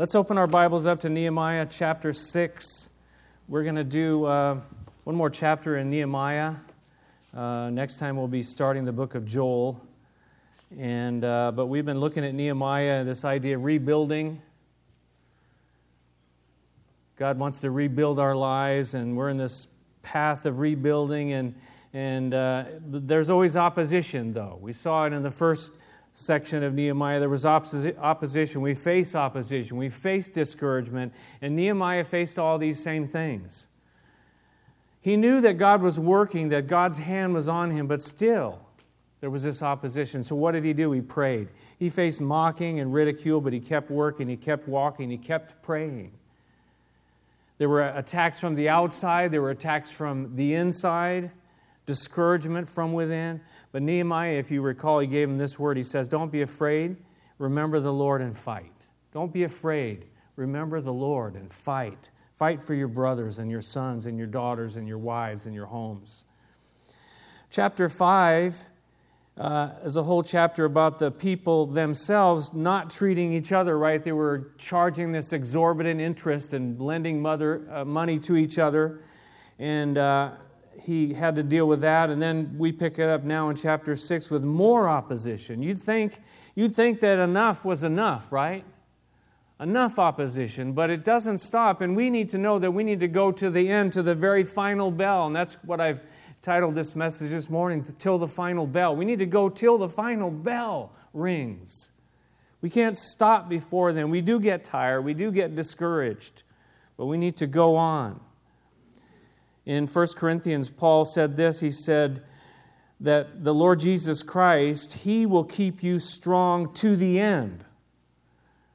Let's open our Bibles up to Nehemiah chapter 6. We're going to do uh, one more chapter in Nehemiah. Uh, next time we'll be starting the book of Joel. And, uh, but we've been looking at Nehemiah, this idea of rebuilding. God wants to rebuild our lives, and we're in this path of rebuilding. And, and uh, there's always opposition, though. We saw it in the first section of Nehemiah, there was opposition. We face opposition. We face discouragement. And Nehemiah faced all these same things. He knew that God was working, that God's hand was on him, but still there was this opposition. So what did he do? He prayed. He faced mocking and ridicule, but he kept working, he kept walking, he kept praying. There were attacks from the outside, there were attacks from the inside discouragement from within. But Nehemiah, if you recall, he gave him this word. He says, Don't be afraid, remember the Lord and fight. Don't be afraid, remember the Lord and fight. Fight for your brothers and your sons and your daughters and your wives and your homes. Chapter 5 uh, is a whole chapter about the people themselves not treating each other right. They were charging this exorbitant interest and lending mother, uh, money to each other. And uh, he had to deal with that. And then we pick it up now in chapter 6 with more opposition. You'd think, you'd think that enough was enough, right? Enough opposition, but it doesn't stop. And we need to know that we need to go to the end, to the very final bell. And that's what I've titled this message this morning, Till the Final Bell. We need to go till the final bell rings. We can't stop before then. We do get tired, we do get discouraged, but we need to go on. In 1 Corinthians, Paul said this He said that the Lord Jesus Christ, He will keep you strong to the end,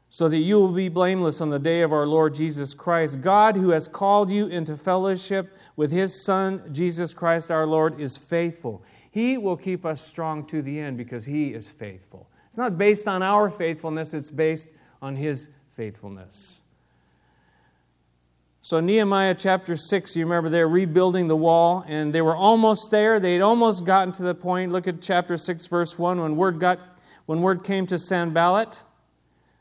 so that you will be blameless on the day of our Lord Jesus Christ. God, who has called you into fellowship with His Son, Jesus Christ our Lord, is faithful. He will keep us strong to the end because He is faithful. It's not based on our faithfulness, it's based on His faithfulness. So, Nehemiah chapter 6, you remember they're rebuilding the wall, and they were almost there. They'd almost gotten to the point. Look at chapter 6, verse 1. When word, got, when word came to Sanballat,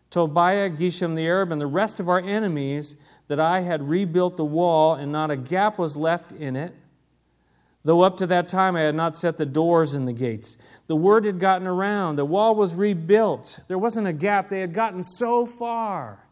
Tobiah, Geshem the Arab, and the rest of our enemies that I had rebuilt the wall, and not a gap was left in it, though up to that time I had not set the doors and the gates. The word had gotten around. The wall was rebuilt. There wasn't a gap. They had gotten so far.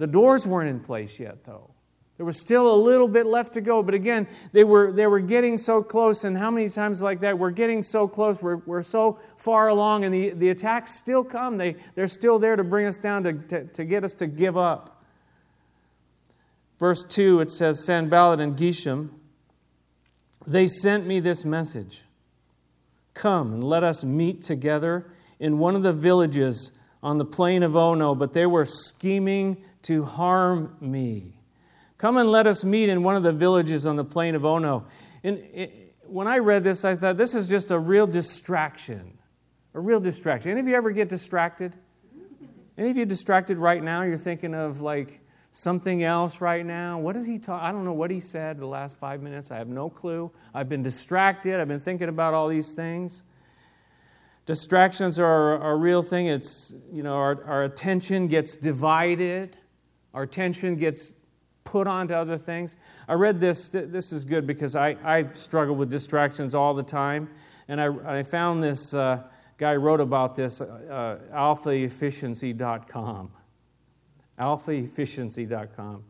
The doors weren't in place yet, though. There was still a little bit left to go, but again, they were, they were getting so close. And how many times like that? We're getting so close, we're, we're so far along, and the, the attacks still come. They, they're still there to bring us down, to, to, to get us to give up. Verse 2, it says, Sanballat and Geshem, they sent me this message Come and let us meet together in one of the villages on the plain of oh, Ono, but they were scheming to harm me. Come and let us meet in one of the villages on the plain of oh, Ono. And it, when I read this, I thought this is just a real distraction. A real distraction. Any of you ever get distracted? Any of you distracted right now? You're thinking of like something else right now. What is he talking? I don't know what he said the last five minutes. I have no clue. I've been distracted. I've been thinking about all these things. Distractions are, a real thing. It's, you know, our, our attention gets divided, our attention gets put onto other things. I read this, this is good because I, I struggle with distractions all the time. And I, I found this uh, guy wrote about this, uh, alphaefficiency.com. Alphaefficiency.com.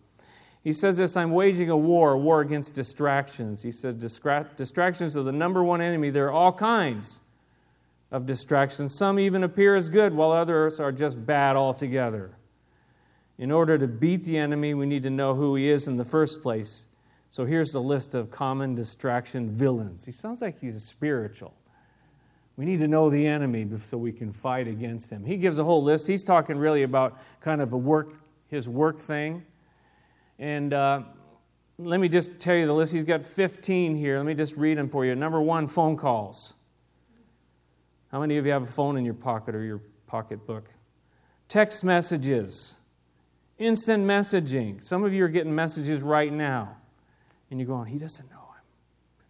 He says this I'm waging a war, a war against distractions. He says distractions are the number one enemy. There are all kinds of distractions. Some even appear as good, while others are just bad altogether. In order to beat the enemy, we need to know who he is in the first place. So here's the list of common distraction villains. He sounds like he's spiritual. We need to know the enemy so we can fight against him. He gives a whole list. He's talking really about kind of a work, his work thing. And uh, let me just tell you the list. He's got 15 here. Let me just read them for you. Number one, phone calls. How many of you have a phone in your pocket or your pocketbook? Text messages, instant messaging. Some of you are getting messages right now, and you're going, He doesn't know I'm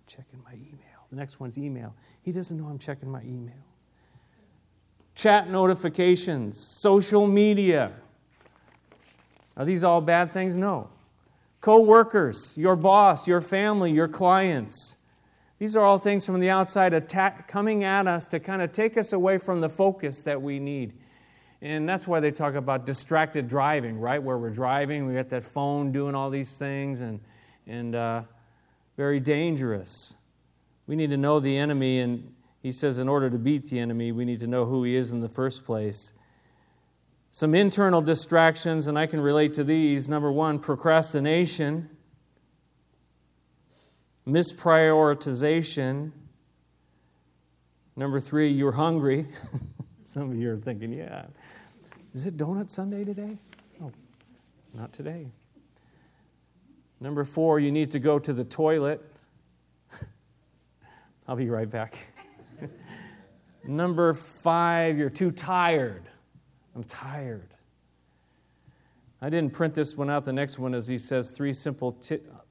checking my email. The next one's email. He doesn't know I'm checking my email. Chat notifications, social media, Are these all bad things? No. Co workers, your boss, your family, your clients. These are all things from the outside attack, coming at us to kind of take us away from the focus that we need. And that's why they talk about distracted driving, right? Where we're driving, we got that phone doing all these things, and, and uh, very dangerous. We need to know the enemy, and he says, in order to beat the enemy, we need to know who he is in the first place. Some internal distractions, and I can relate to these. Number one, procrastination, misprioritization. Number three, you're hungry. Some of you are thinking, yeah. Is it Donut Sunday today? No, not today. Number four, you need to go to the toilet. I'll be right back. Number five, you're too tired. I'm tired. I didn't print this one out. The next one is he says three simple,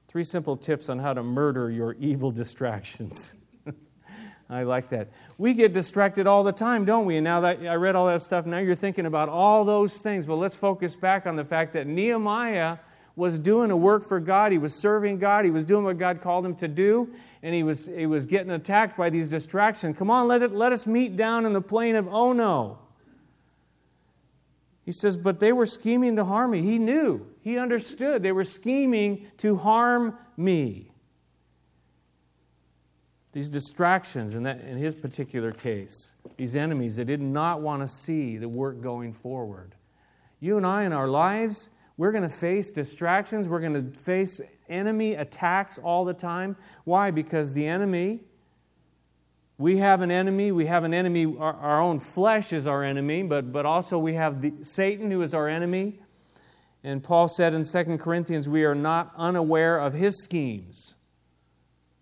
three simple tips on how to murder your evil distractions. I like that. We get distracted all the time, don't we? And now that I read all that stuff, now you're thinking about all those things. But let's focus back on the fact that Nehemiah was doing a work for God. He was serving God. He was doing what God called him to do. And he was, he was getting attacked by these distractions. Come on, let, it, let us meet down in the plain of Ono. He says, but they were scheming to harm me. He knew, he understood. They were scheming to harm me. These distractions, in, that, in his particular case, these enemies, they did not want to see the work going forward. You and I in our lives, we're going to face distractions. We're going to face enemy attacks all the time. Why? Because the enemy we have an enemy. We have an enemy. Our, our own flesh is our enemy, but, but also we have the, Satan who is our enemy. And Paul said in 2 Corinthians, we are not unaware of his schemes.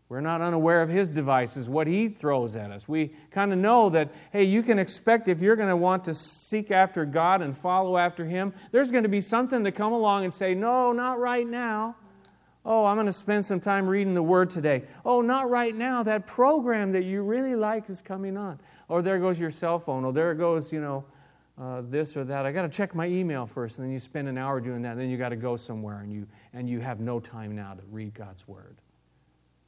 We're not unaware of his devices, what he throws at us. We kind of know that, hey, you can expect if you're going to want to seek after God and follow after him, there's going to be something to come along and say, no, not right now. Oh, I'm going to spend some time reading the Word today. Oh, not right now. That program that you really like is coming on. Or there goes your cell phone. Or there goes, you know, uh, this or that. I got to check my email first. And then you spend an hour doing that. And then you got to go somewhere and you, and you have no time now to read God's Word.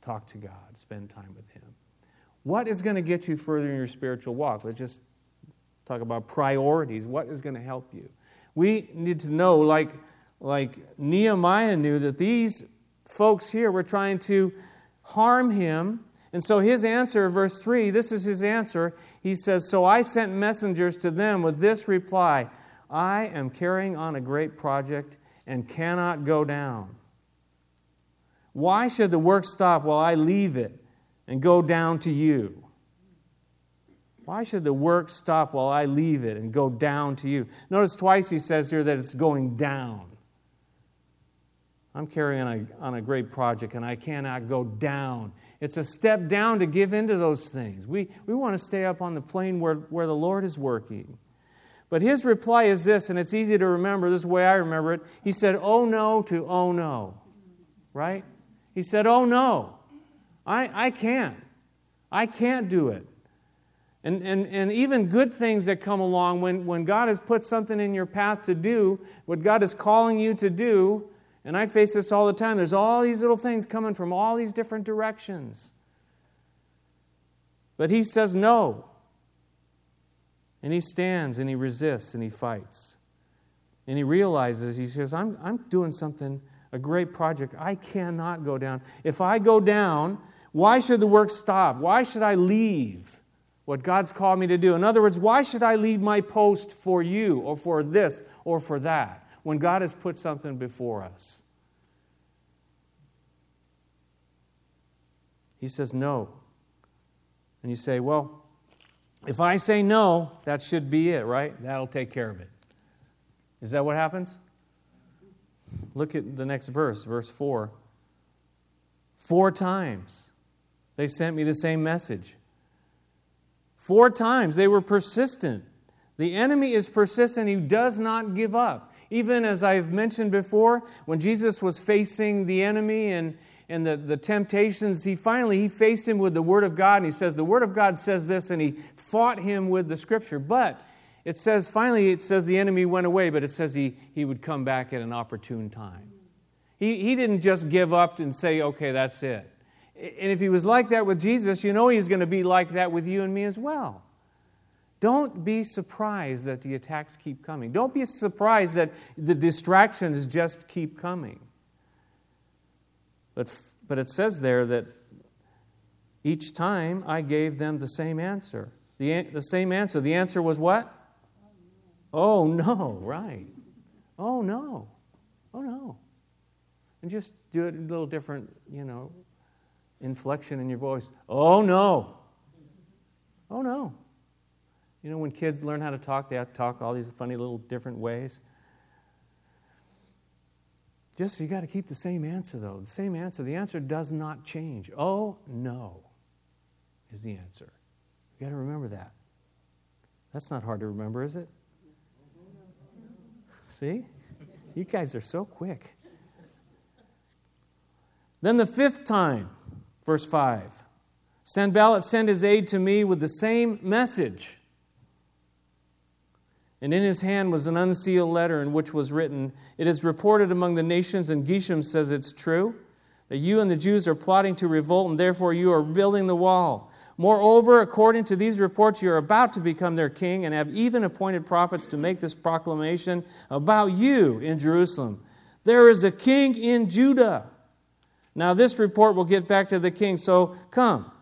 Talk to God, spend time with Him. What is going to get you further in your spiritual walk? Let's just talk about priorities. What is going to help you? We need to know, like, like Nehemiah knew, that these folks here were trying to harm him. And so his answer, verse 3, this is his answer. He says, So I sent messengers to them with this reply I am carrying on a great project and cannot go down. Why should the work stop while I leave it and go down to you? Why should the work stop while I leave it and go down to you? Notice twice he says here that it's going down. I'm carrying on a, on a great project and I cannot go down. It's a step down to give into those things. We, we want to stay up on the plane where, where the Lord is working. But his reply is this, and it's easy to remember. This is the way I remember it. He said, Oh no to oh no. Right? He said, Oh no. I, I can't. I can't do it. And, and, and even good things that come along, when, when God has put something in your path to do, what God is calling you to do, and I face this all the time. There's all these little things coming from all these different directions. But he says no. And he stands and he resists and he fights. And he realizes, he says, I'm, I'm doing something, a great project. I cannot go down. If I go down, why should the work stop? Why should I leave what God's called me to do? In other words, why should I leave my post for you or for this or for that? When God has put something before us. He says no. And you say, well, if I say no, that should be it, right? That'll take care of it. Is that what happens? Look at the next verse, verse 4. Four times they sent me the same message. Four times they were persistent. The enemy is persistent, he does not give up. Even as I've mentioned before, when Jesus was facing the enemy and, and the, the temptations, he finally he faced him with the Word of God, and he says, The Word of God says this, and he fought him with the Scripture. But It says, finally, it says the enemy went away, but it says he, he would come back at an opportune time. He, he didn't just give up and say, okay, that's it. And if he was like that with Jesus, you know he's going to be like that with you and me as well. Don't be surprised that the attacks keep coming. Don't be surprised that the distractions just keep coming. But, but it says there that each time I gave them the same answer. The, the same answer. The answer was what? Oh, oh no, right. Oh no. Oh no. And just do it a little different, you know, inflection in your voice. Oh no. Oh no. You know, when kids learn how to talk, they talk all these funny little different ways. Just you got to keep the same answer, though. The same answer. The answer does not change. Oh, no, is the answer. You got to remember that. That's not hard to remember, is it? See? You guys are so quick. Then the fifth time, verse 5 Sanballat sent his aide to me with the same message. And in his hand was an unsealed letter in which was written, It is reported among the nations, and Geshem says it's true, that you and the Jews are plotting to revolt, and therefore you are building the wall. Moreover, according to these reports, you are about to become their king, and have even appointed prophets to make this proclamation about you in Jerusalem. There is a king in Judah. Now, this report will get back to the king, so come.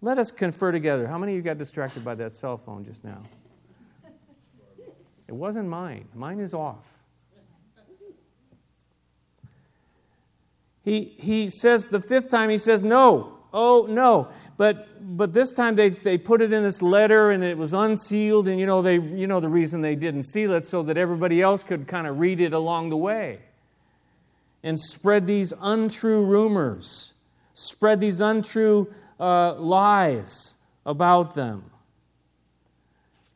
Let us confer together. How many of you got distracted by that cell phone just now? It wasn't mine. Mine is off. He, he says the fifth time, he says, No, oh, no. But, but this time they, they put it in this letter and it was unsealed, and you know, they, you know the reason they didn't seal it so that everybody else could kind of read it along the way and spread these untrue rumors, spread these untrue uh, lies about them.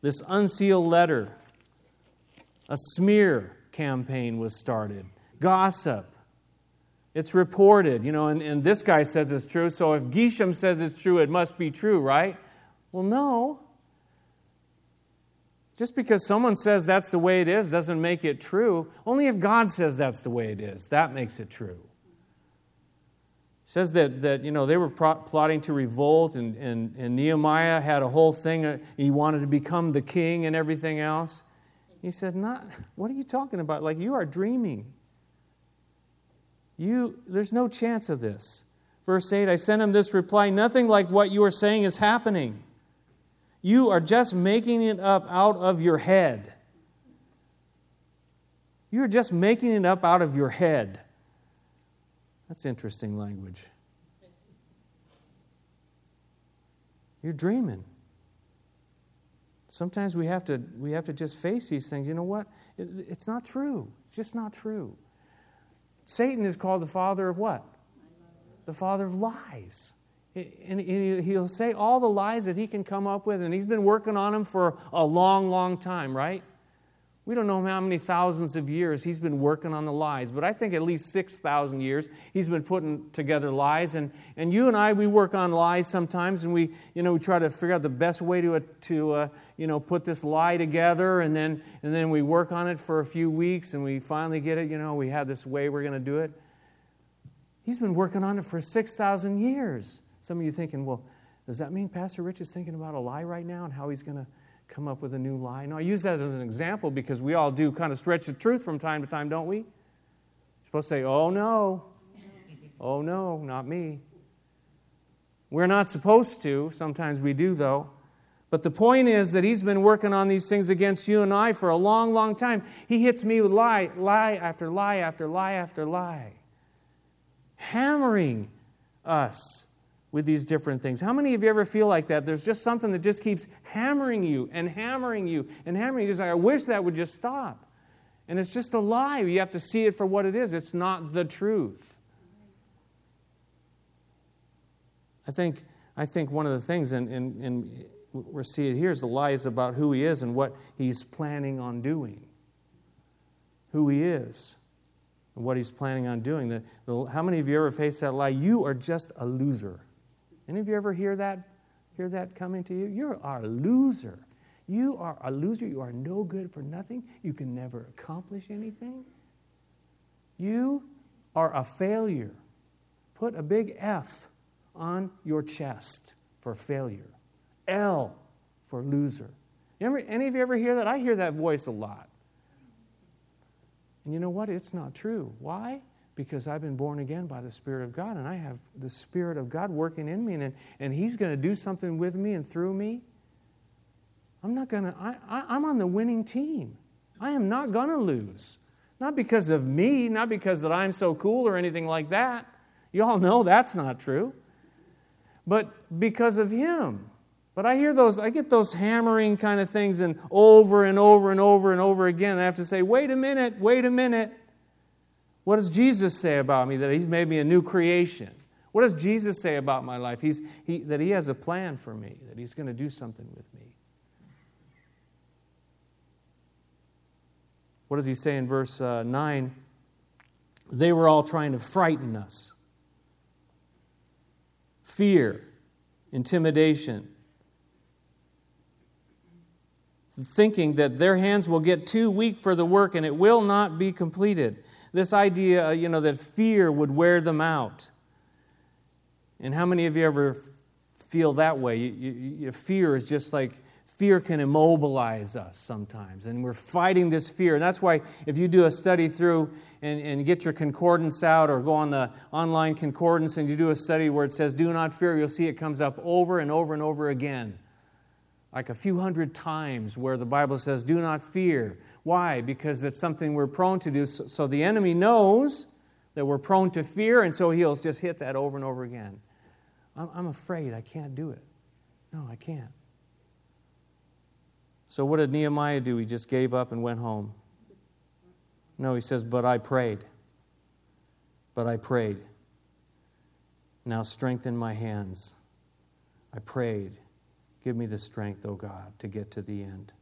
This unsealed letter a smear campaign was started, gossip. It's reported, you know, and, and this guy says it's true, so if Geshem says it's true, it must be true, right? Well, no. Just because someone says that's the way it is doesn't make it true. Only if God says that's the way it is, that makes it true. Says that, that you know, they were plotting to revolt, and, and, and Nehemiah had a whole thing. Uh, he wanted to become the king and everything else. He said, Not, what are you talking about? Like, you are dreaming. You, there's no chance of this. Verse 8 I sent him this reply Nothing like what you are saying is happening. You are just making it up out of your head. You're just making it up out of your head. That's interesting language. You're dreaming. Sometimes we have to, we have to just face these things. You know what? It, it's not true. It's just not true. Satan is called the father of what? The father of lies. And he'll say all the lies that he can come up with, and he's been working on them for a long, long time, right? We don't know how many thousands of years he's been working on the lies, but I think at least 6,000 years he's been putting together lies. And, and you and I, we work on lies sometimes, and we, you know, we try to figure out the best way to, to uh, you know, put this lie together, and then, and then we work on it for a few weeks, and we finally get it, you know, we have this way we're going to do it. He's been working on it for 6,000 years. Some of you thinking, well, does that mean Pastor Rich is thinking about a lie right now and how he's going to come up with a new lie. No, I use that as an example because we all do kind of stretch the truth from time to time, don't we? You're supposed to say, oh no, oh no, not me. We're not supposed to. Sometimes we do, though. But the point is that he's been working on these things against you and I for a long, long time. He hits me with lie, lie after lie after lie after lie, hammering us with these different things. How many of you ever feel like that? There's just something that just keeps hammering you and hammering you and hammering you. Just like, I wish that would just stop. And it's just a lie. You have to see it for what it is. It's not the truth. I think, I think one of the things, and, we see it here, is the lies about who he is and what he's planning on doing. Who he is and what he's planning on doing. The, the, how many of you ever face that lie? You are just a loser. Any of you ever hear that, hear that coming to you? You're a loser. You are a loser. You are no good for nothing. You can never accomplish anything. You are a failure. Put a big F on your chest for failure. L for loser. Ever, any of you ever hear that? I hear that voice a lot. And you know what? It's not true. Why? Because I've been born again by the Spirit of God, and I have the Spirit of God working in me, and, and He's going to do something with me and through me. I'm not going to, I I'm on the winning team. I am not going to lose. Not because of me, not because that I'm so cool or anything like that. You all know that's not true. But because of Him. But I hear those, I get those hammering kind of things and over and over and over and over again. I have to say, wait a minute, wait a minute. What does Jesus say about me? That He's made me a new creation. What does Jesus say about my life? He's, he, that He has a plan for me, that He's going to do something with me. What does He say in verse uh, 9? They were all trying to frighten us. Fear, intimidation, thinking that their hands will get too weak for the work and it will not be completed. This idea, uh, you know, that fear would wear them out. And how many of you ever feel that way? You, you, fear is just like fear can immobilize us sometimes. And we're fighting this fear. And that's why if you do a study through and, and get your concordance out or go on the online concordance and you do a study where it says, do not fear, you'll see it comes up over and over and over again like a few hundred times where the Bible says, Do not fear. Why? Because it's something we're prone to do. So the enemy knows that we're prone to fear, and so he'll just hit that over and over again. I'm afraid I can't do it. No, I can't. So what did Nehemiah do? He just gave up and went home. No, he says, But I prayed. But I prayed. Now strengthen my hands. I prayed Give me the strength, O oh God, to get to the end.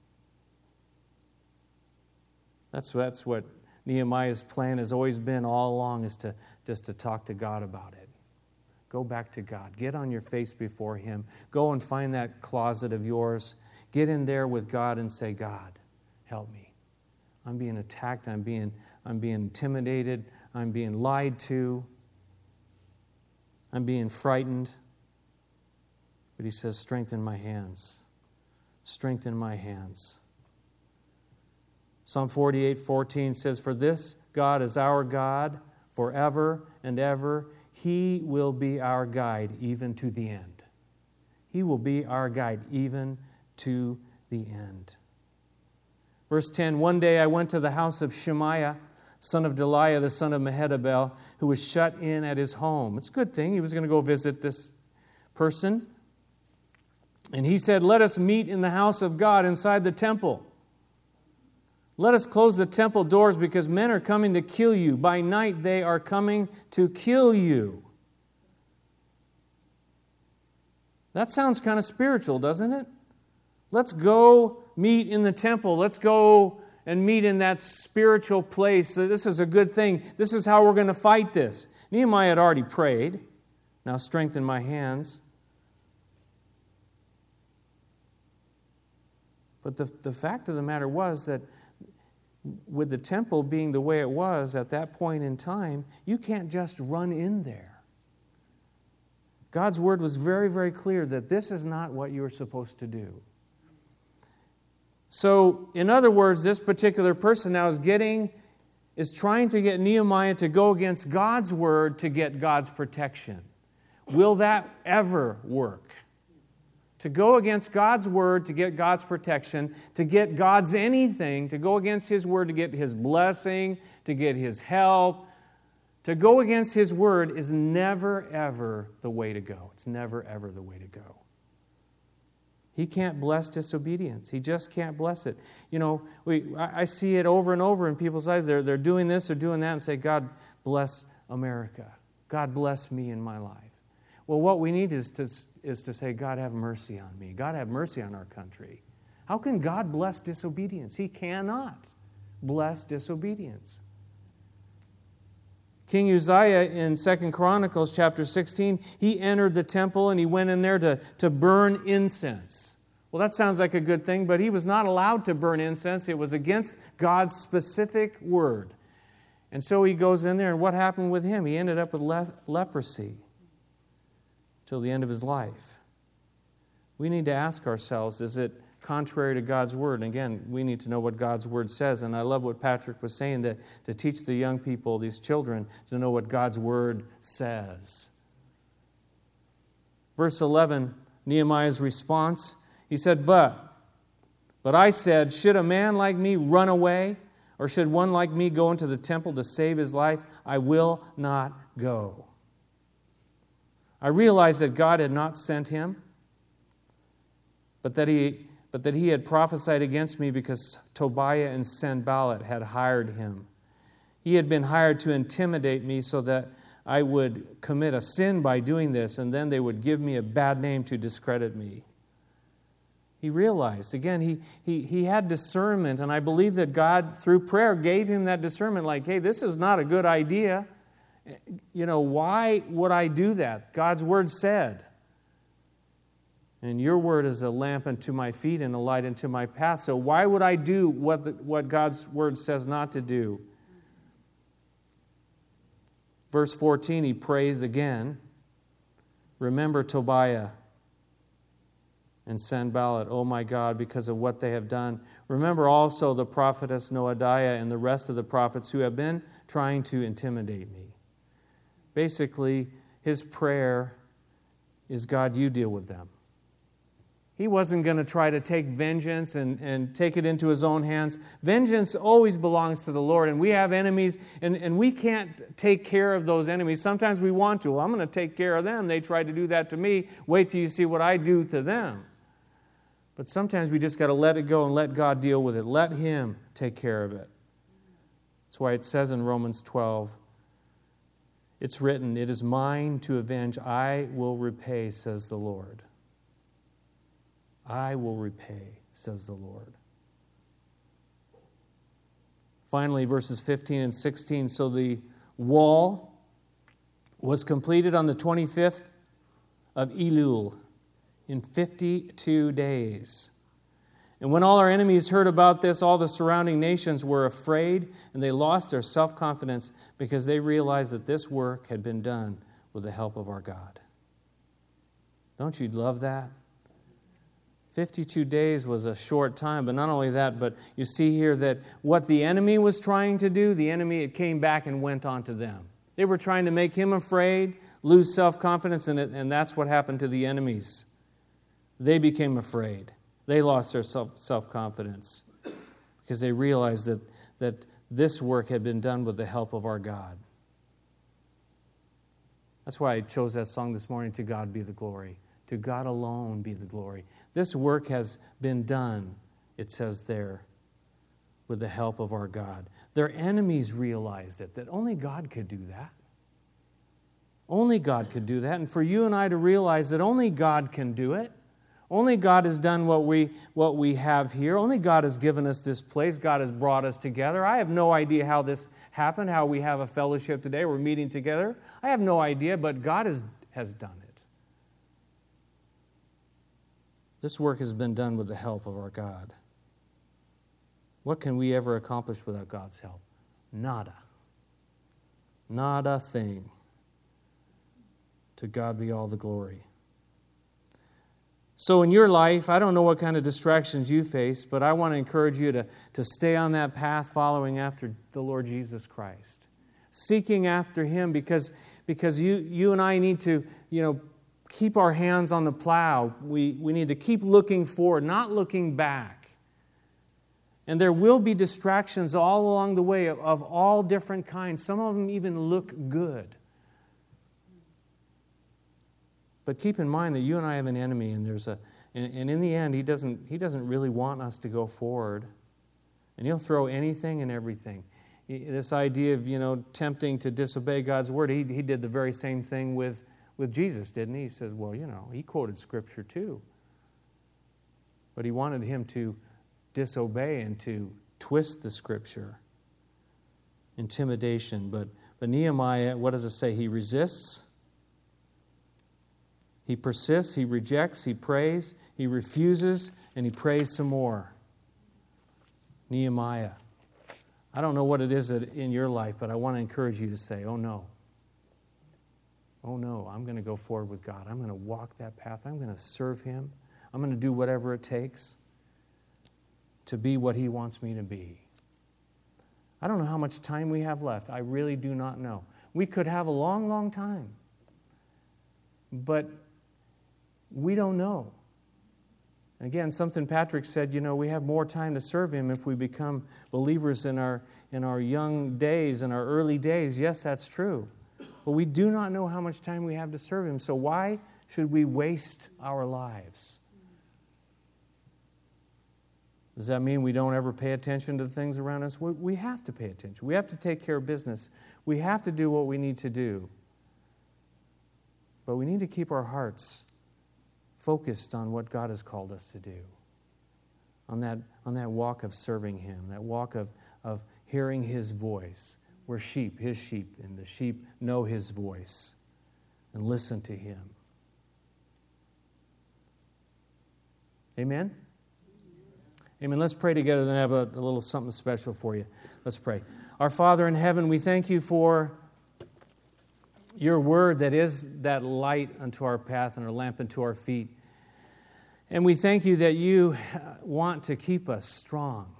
That's, that's what Nehemiah's plan has always been all along is to just to talk to God about it. Go back to God. Get on your face before Him. Go and find that closet of yours. Get in there with God and say, God, help me. I'm being attacked. I'm being, I'm being intimidated. I'm being lied to. I'm being frightened. But he says, Strengthen my hands. Strengthen my hands. Psalm 48 14 says, For this God is our God forever and ever. He will be our guide even to the end. He will be our guide even to the end. Verse 10 One day I went to the house of Shemaiah, son of Delaiah, the son of Mehetabel, who was shut in at his home. It's a good thing. He was going to go visit this person. And he said, Let us meet in the house of God inside the temple. Let us close the temple doors because men are coming to kill you. By night they are coming to kill you. That sounds kind of spiritual, doesn't it? Let's go meet in the temple. Let's go and meet in that spiritual place. This is a good thing. This is how we're going to fight this. Nehemiah had already prayed. Now strengthen my hands. But the, the fact of the matter was that with the temple being the way it was at that point in time, you can't just run in there. God's word was very, very clear that this is not what you're supposed to do. So, in other words, this particular person now is getting, is trying to get Nehemiah to go against God's word to get God's protection. Will that ever work? To go against God's word to get God's protection, to get God's anything, to go against His word to get His blessing, to get His help. To go against His word is never, ever the way to go. It's never, ever the way to go. He can't bless disobedience. He just can't bless it. You know, we, I see it over and over in people's lives. They're, they're doing this they're doing that and say, God bless America. God bless me in my life. Well, what we need is to, is to say, God, have mercy on me. God, have mercy on our country. How can God bless disobedience? He cannot bless disobedience. King Uzziah in Second Chronicles chapter 16, he entered the temple and he went in there to, to burn incense. Well, that sounds like a good thing, but he was not allowed to burn incense. It was against God's specific word. And so he goes in there, and what happened with him? He ended up with le- leprosy till the end of his life. We need to ask ourselves is it contrary to God's word? And again, we need to know what God's word says. And I love what Patrick was saying that to teach the young people, these children, to know what God's word says. Verse 11, Nehemiah's response, he said, But, but I said, should a man like me run away? Or should one like me go into the temple to save his life? I will not go. I realized that God had not sent him, but that he, but that he had prophesied against me because Tobiah and Sanballat had hired him. He had been hired to intimidate me so that I would commit a sin by doing this, and then they would give me a bad name to discredit me. He realized, again, he, he, he had discernment, and I believe that God, through prayer, gave him that discernment like, hey, this is not a good idea. You know, why would I do that? God's word said. And your word is a lamp unto my feet and a light unto my path. So why would I do what, the, what God's word says not to do? Verse 14, he prays again. Remember Tobiah and Sanballat, oh my God, because of what they have done. Remember also the prophetess Noadiah and the rest of the prophets who have been trying to intimidate me. Basically, his prayer is God, you deal with them. He wasn't going to try to take vengeance and, and take it into his own hands. Vengeance always belongs to the Lord, and we have enemies, and, and we can't take care of those enemies. Sometimes we want to. Well, I'm going to take care of them. They tried to do that to me. Wait till you see what I do to them. But sometimes we just got to let it go and let God deal with it. Let Him take care of it. That's why it says in Romans 12, it's written, It is mine to avenge. I will repay, says the Lord. I will repay, says the Lord. Finally, verses 15 and 16. So the wall was completed on the 25th of Elul in 52 days. And when all our enemies heard about this, all the surrounding nations were afraid and they lost their self confidence because they realized that this work had been done with the help of our God. Don't you love that? 52 days was a short time, but not only that, but you see here that what the enemy was trying to do, the enemy it came back and went on to them. They were trying to make him afraid, lose self confidence, and, and that's what happened to the enemies. They became afraid. They lost their self confidence because they realized that, that this work had been done with the help of our God. That's why I chose that song this morning To God Be the Glory. To God alone be the glory. This work has been done, it says there, with the help of our God. Their enemies realized it, that only God could do that. Only God could do that. And for you and I to realize that only God can do it. Only God has done what we, what we have here. Only God has given us this place. God has brought us together. I have no idea how this happened, how we have a fellowship today. We're meeting together. I have no idea, but God has, has done it. This work has been done with the help of our God. What can we ever accomplish without God's help? Nada. Not a thing. To God be all the glory. So, in your life, I don't know what kind of distractions you face, but I want to encourage you to, to stay on that path following after the Lord Jesus Christ. Seeking after Him because, because you, you and I need to, you know, keep our hands on the plow. We, we need to keep looking forward, not looking back. And there will be distractions all along the way of, of all different kinds. Some of them even look good. But keep in mind that you and I have an enemy, and there's a and, and in the end, he doesn't he doesn't really want us to go forward. And he'll throw anything and everything. This idea of, you know, tempting to disobey God's word, he, he did the very same thing with with Jesus, didn't he? He says, well, you know, he quoted scripture too. But he wanted him to disobey and to twist the scripture. Intimidation. But, but Nehemiah, what does it say? He resists. He persists, he rejects, he prays, he refuses, and he prays some more. Nehemiah. I don't know what it is in your life, but I want to encourage you to say, oh no. Oh no, I'm going to go forward with God. I'm going to walk that path. I'm going to serve Him. I'm going to do whatever it takes to be what He wants me to be. I don't know how much time we have left. I really do not know. We could have a long, long time. But we don't know. Again, something Patrick said, you know, we have more time to serve him if we become believers in our, in our young days, in our early days. Yes, that's true. But we do not know how much time we have to serve him. So why should we waste our lives? Does that mean we don't ever pay attention to the things around us? We have to pay attention. We have to take care of business. We have to do what we need to do. But we need to keep our hearts focused on what God has called us to do, on that, on that walk of serving Him, that walk of, of hearing His voice. We're sheep, His sheep, and the sheep know His voice and listen to Him. Amen? Amen. Let's pray together, then I have a, a little something special for you. Let's pray. Our Father in heaven, we thank you for your word that is that light unto our path and our lamp unto our feet. And we thank you that you uh, want to keep us strong,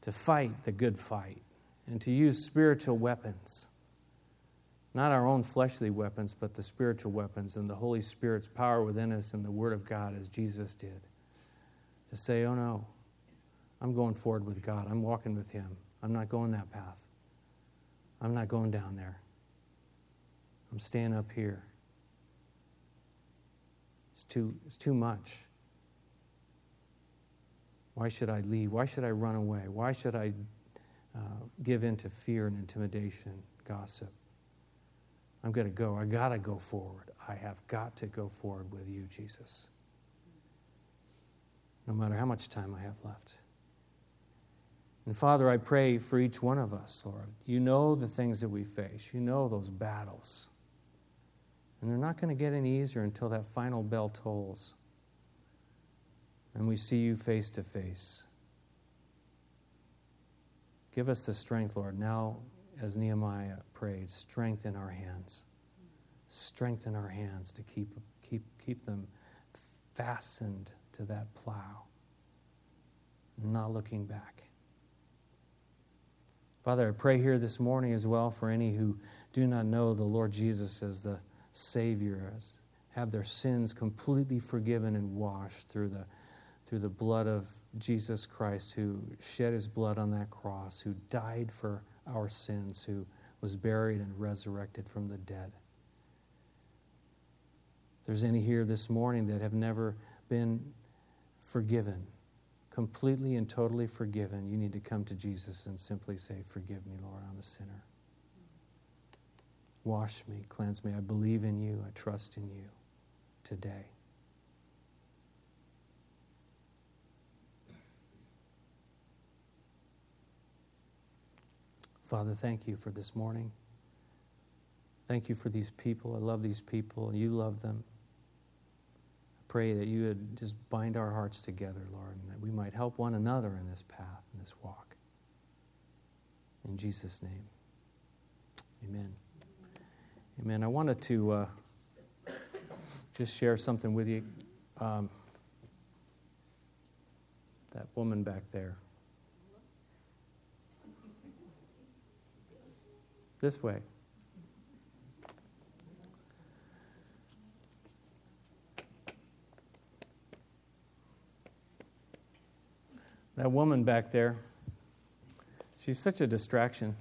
to fight the good fight, and to use spiritual weapons. Not our own fleshly weapons, but the spiritual weapons and the Holy Spirit's power within us and the Word of God, as Jesus did. To say, oh no, I'm going forward with God. I'm walking with Him. I'm not going that path. I'm not going down there. I'm staying up here. It's too, it's too much. Why should I leave? Why should I run away? Why should I uh, give in to fear and intimidation, gossip? I'm going to go. I got to go forward. I have got to go forward with you, Jesus. No matter how much time I have left. And Father, I pray for each one of us, Lord. You know the things that we face, you know those battles. And they're not going to get any easier until that final bell tolls and we see you face to face. Give us the strength, Lord. Now, as Nehemiah prayed, strengthen our hands. Strengthen our hands to keep, keep, keep them fastened to that plow, not looking back. Father, I pray here this morning as well for any who do not know the Lord Jesus as the Savior, have their sins completely forgiven and washed through the, through the blood of Jesus Christ, who shed his blood on that cross, who died for our sins, who was buried and resurrected from the dead. If there's any here this morning that have never been forgiven, completely and totally forgiven, you need to come to Jesus and simply say, Forgive me, Lord, I'm a sinner. Wash me, cleanse me. I believe in you. I trust in you today. Father, thank you for this morning. Thank you for these people. I love these people, and you love them. I pray that you would just bind our hearts together, Lord, and that we might help one another in this path, in this walk. In Jesus' name, amen. Amen. I wanted to uh, just share something with you. Um, that woman back there. This way. That woman back there, she's such a distraction.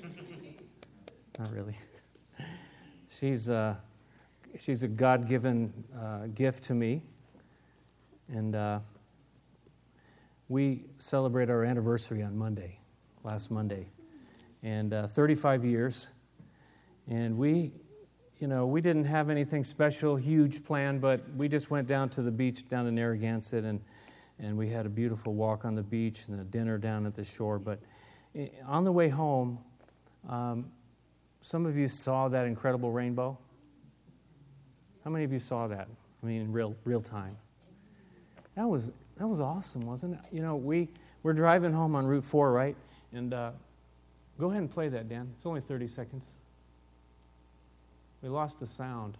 Not really. She's a, she's a God given uh, gift to me. And uh, we celebrate our anniversary on Monday, last Monday. And uh, 35 years. And we, you know, we didn't have anything special, huge planned, but we just went down to the beach down in Narragansett and, and we had a beautiful walk on the beach and a dinner down at the shore. But eh, on the way home, um, some of you saw that incredible rainbow. How many of you saw that? I mean, in real, real time. That was, that was awesome, wasn't it? You know, we, we're driving home on Route 4, right? And uh, go ahead and play that, Dan. It's only 30 seconds. We lost the sound.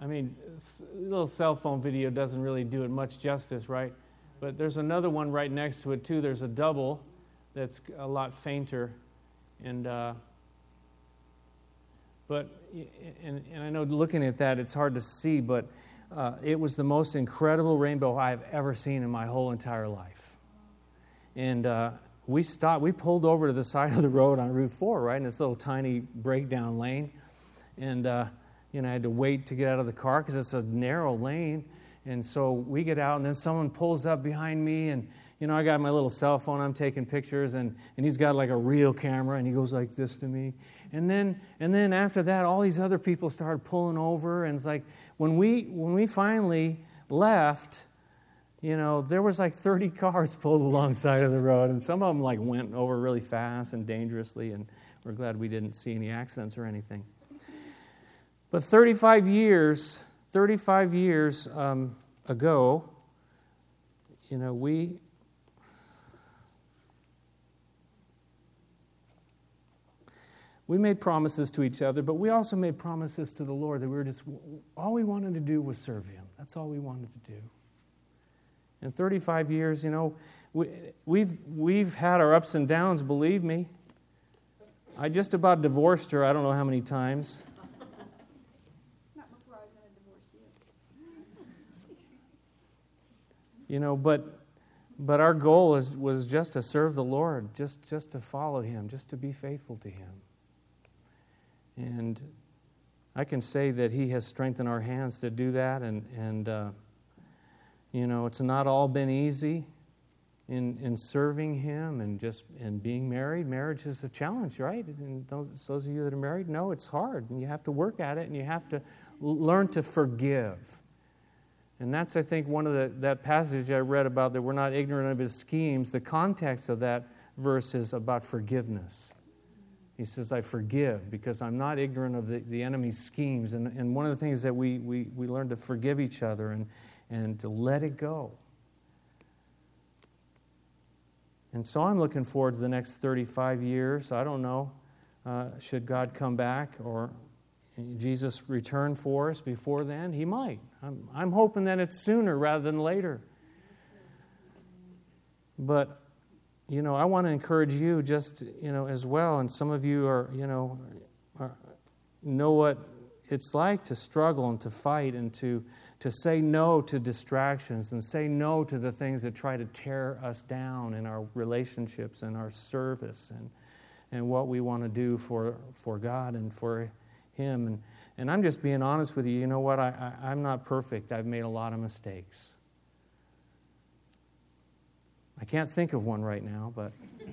I mean, a little cell phone video doesn't really do it much justice, right? But there's another one right next to it, too. There's a double that's a lot fainter. And, uh, but, and, and I know looking at that, it's hard to see, but uh, it was the most incredible rainbow I've ever seen in my whole entire life. And uh, we stopped, we pulled over to the side of the road on Route 4, right, in this little tiny breakdown lane. And, uh, you know, I had to wait to get out of the car because it's a narrow lane. And so we get out, and then someone pulls up behind me, and, you know, I got my little cell phone, I'm taking pictures, and, and he's got like a real camera, and he goes like this to me. And then, and then after that, all these other people started pulling over, and it's like when we, when we finally left, you know, there was like 30 cars pulled alongside of the road, and some of them like went over really fast and dangerously, and we're glad we didn't see any accidents or anything. But 35 years, 35 years um, ago, you know, we we made promises to each other, but we also made promises to the Lord that we were just all we wanted to do was serve Him. That's all we wanted to do. In 35 years, you know, we, we've we've had our ups and downs. Believe me. I just about divorced her. I don't know how many times. You know, but but our goal is, was just to serve the Lord, just, just to follow Him, just to be faithful to Him. And I can say that He has strengthened our hands to do that. And, and uh, you know, it's not all been easy in, in serving Him and just and being married. Marriage is a challenge, right? And those, those of you that are married know it's hard, and you have to work at it, and you have to learn to forgive. And that's, I think, one of the that passage I read about that we're not ignorant of his schemes. The context of that verse is about forgiveness. He says, I forgive because I'm not ignorant of the, the enemy's schemes. And, and one of the things that we, we, we learn to forgive each other and, and to let it go. And so I'm looking forward to the next 35 years. I don't know, uh, should God come back or Jesus return for us before then? He might. I'm, I'm hoping that it's sooner rather than later. But, you know, I want to encourage you just, you know, as well. And some of you are, you know, are, know what it's like to struggle and to fight and to, to say no to distractions and say no to the things that try to tear us down in our relationships and our service and, and what we want to do for, for God and for him. And, and I'm just being honest with you. You know what? I, I, I'm not perfect. I've made a lot of mistakes. I can't think of one right now, but,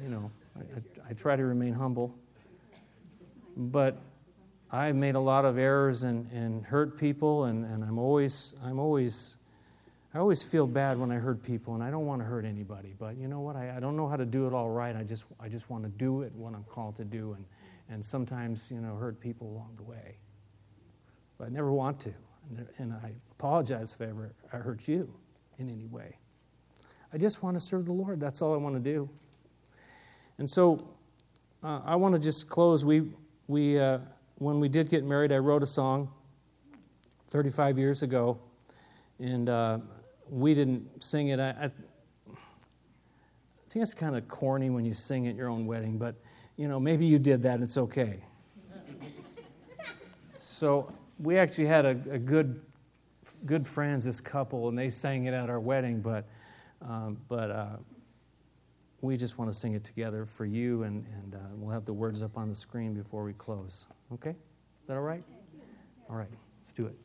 you know, I, I, I try to remain humble. But I've made a lot of errors and, and hurt people, and, and I'm always, I'm always, I always feel bad when I hurt people, and I don't want to hurt anybody. But you know what? I, I don't know how to do it all right. I just, I just want to do it what I'm called to do, and, and sometimes, you know, hurt people along the way. But I never want to. And I apologize if I ever I hurt you in any way. I just want to serve the Lord. That's all I want to do. And so uh, I want to just close. We, we, uh, when we did get married, I wrote a song 35 years ago, and uh, we didn't sing it. I, I, I think it's kind of corny when you sing at your own wedding, but you know, maybe you did that, it's okay. so we actually had a, a, good, good friends, this couple, and they sang it at our wedding, but, um, but uh, we just want to sing it together for you, and, and uh, we'll have the words up on the screen before we close. Okay? Is that all right? All right, let's do it.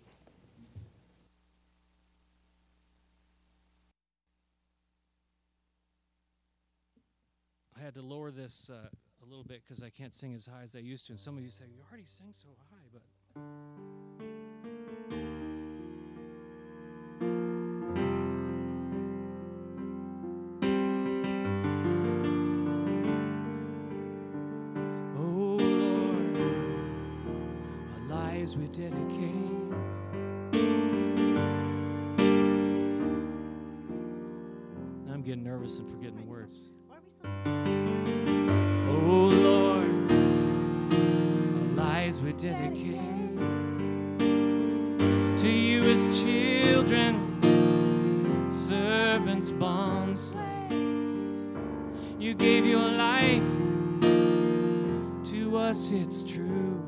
I had to lower this. Uh, a little bit because I can't sing as high as I used to. And some of you say, You already sing so high, but. Oh Lord, our lives we dedicate. I'm getting nervous and forgetting the words. Dedicate to you as children, servants, bond slaves. You gave your life to us, it's true.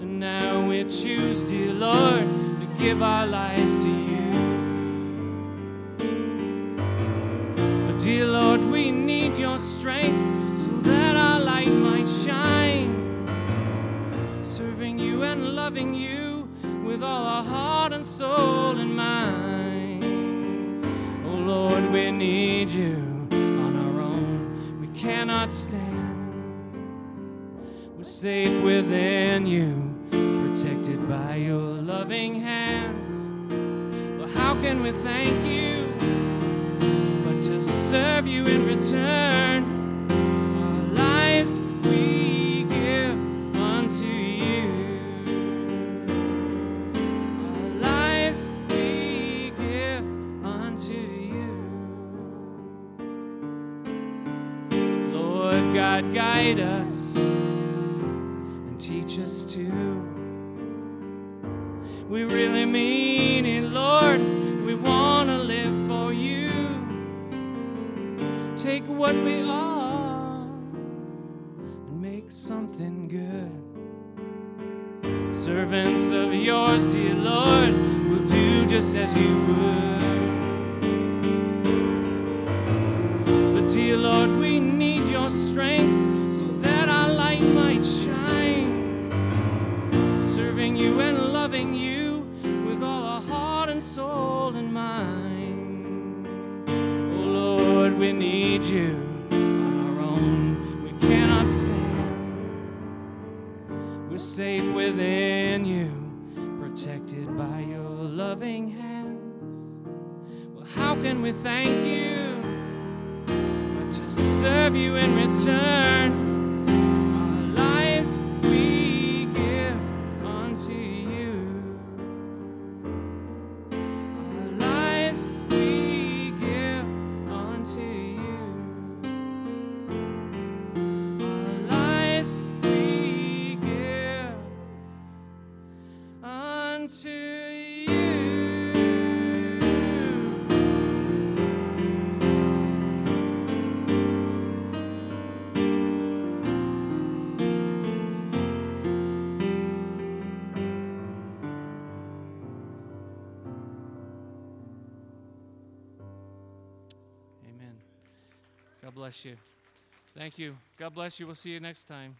And now we choose, dear Lord, to give our lives to you. But dear Lord, we need your strength loving you with all our heart and soul and mind. Oh Lord, we need you on our own. We cannot stand. We're safe within you, protected by your loving hands. Well, how can we thank you but to serve you in return? We need you on our own. We cannot stand. We're safe within you, protected by your loving hands. Well, how can we thank you but to serve you in return? Bless you. Thank you. God bless you. We'll see you next time.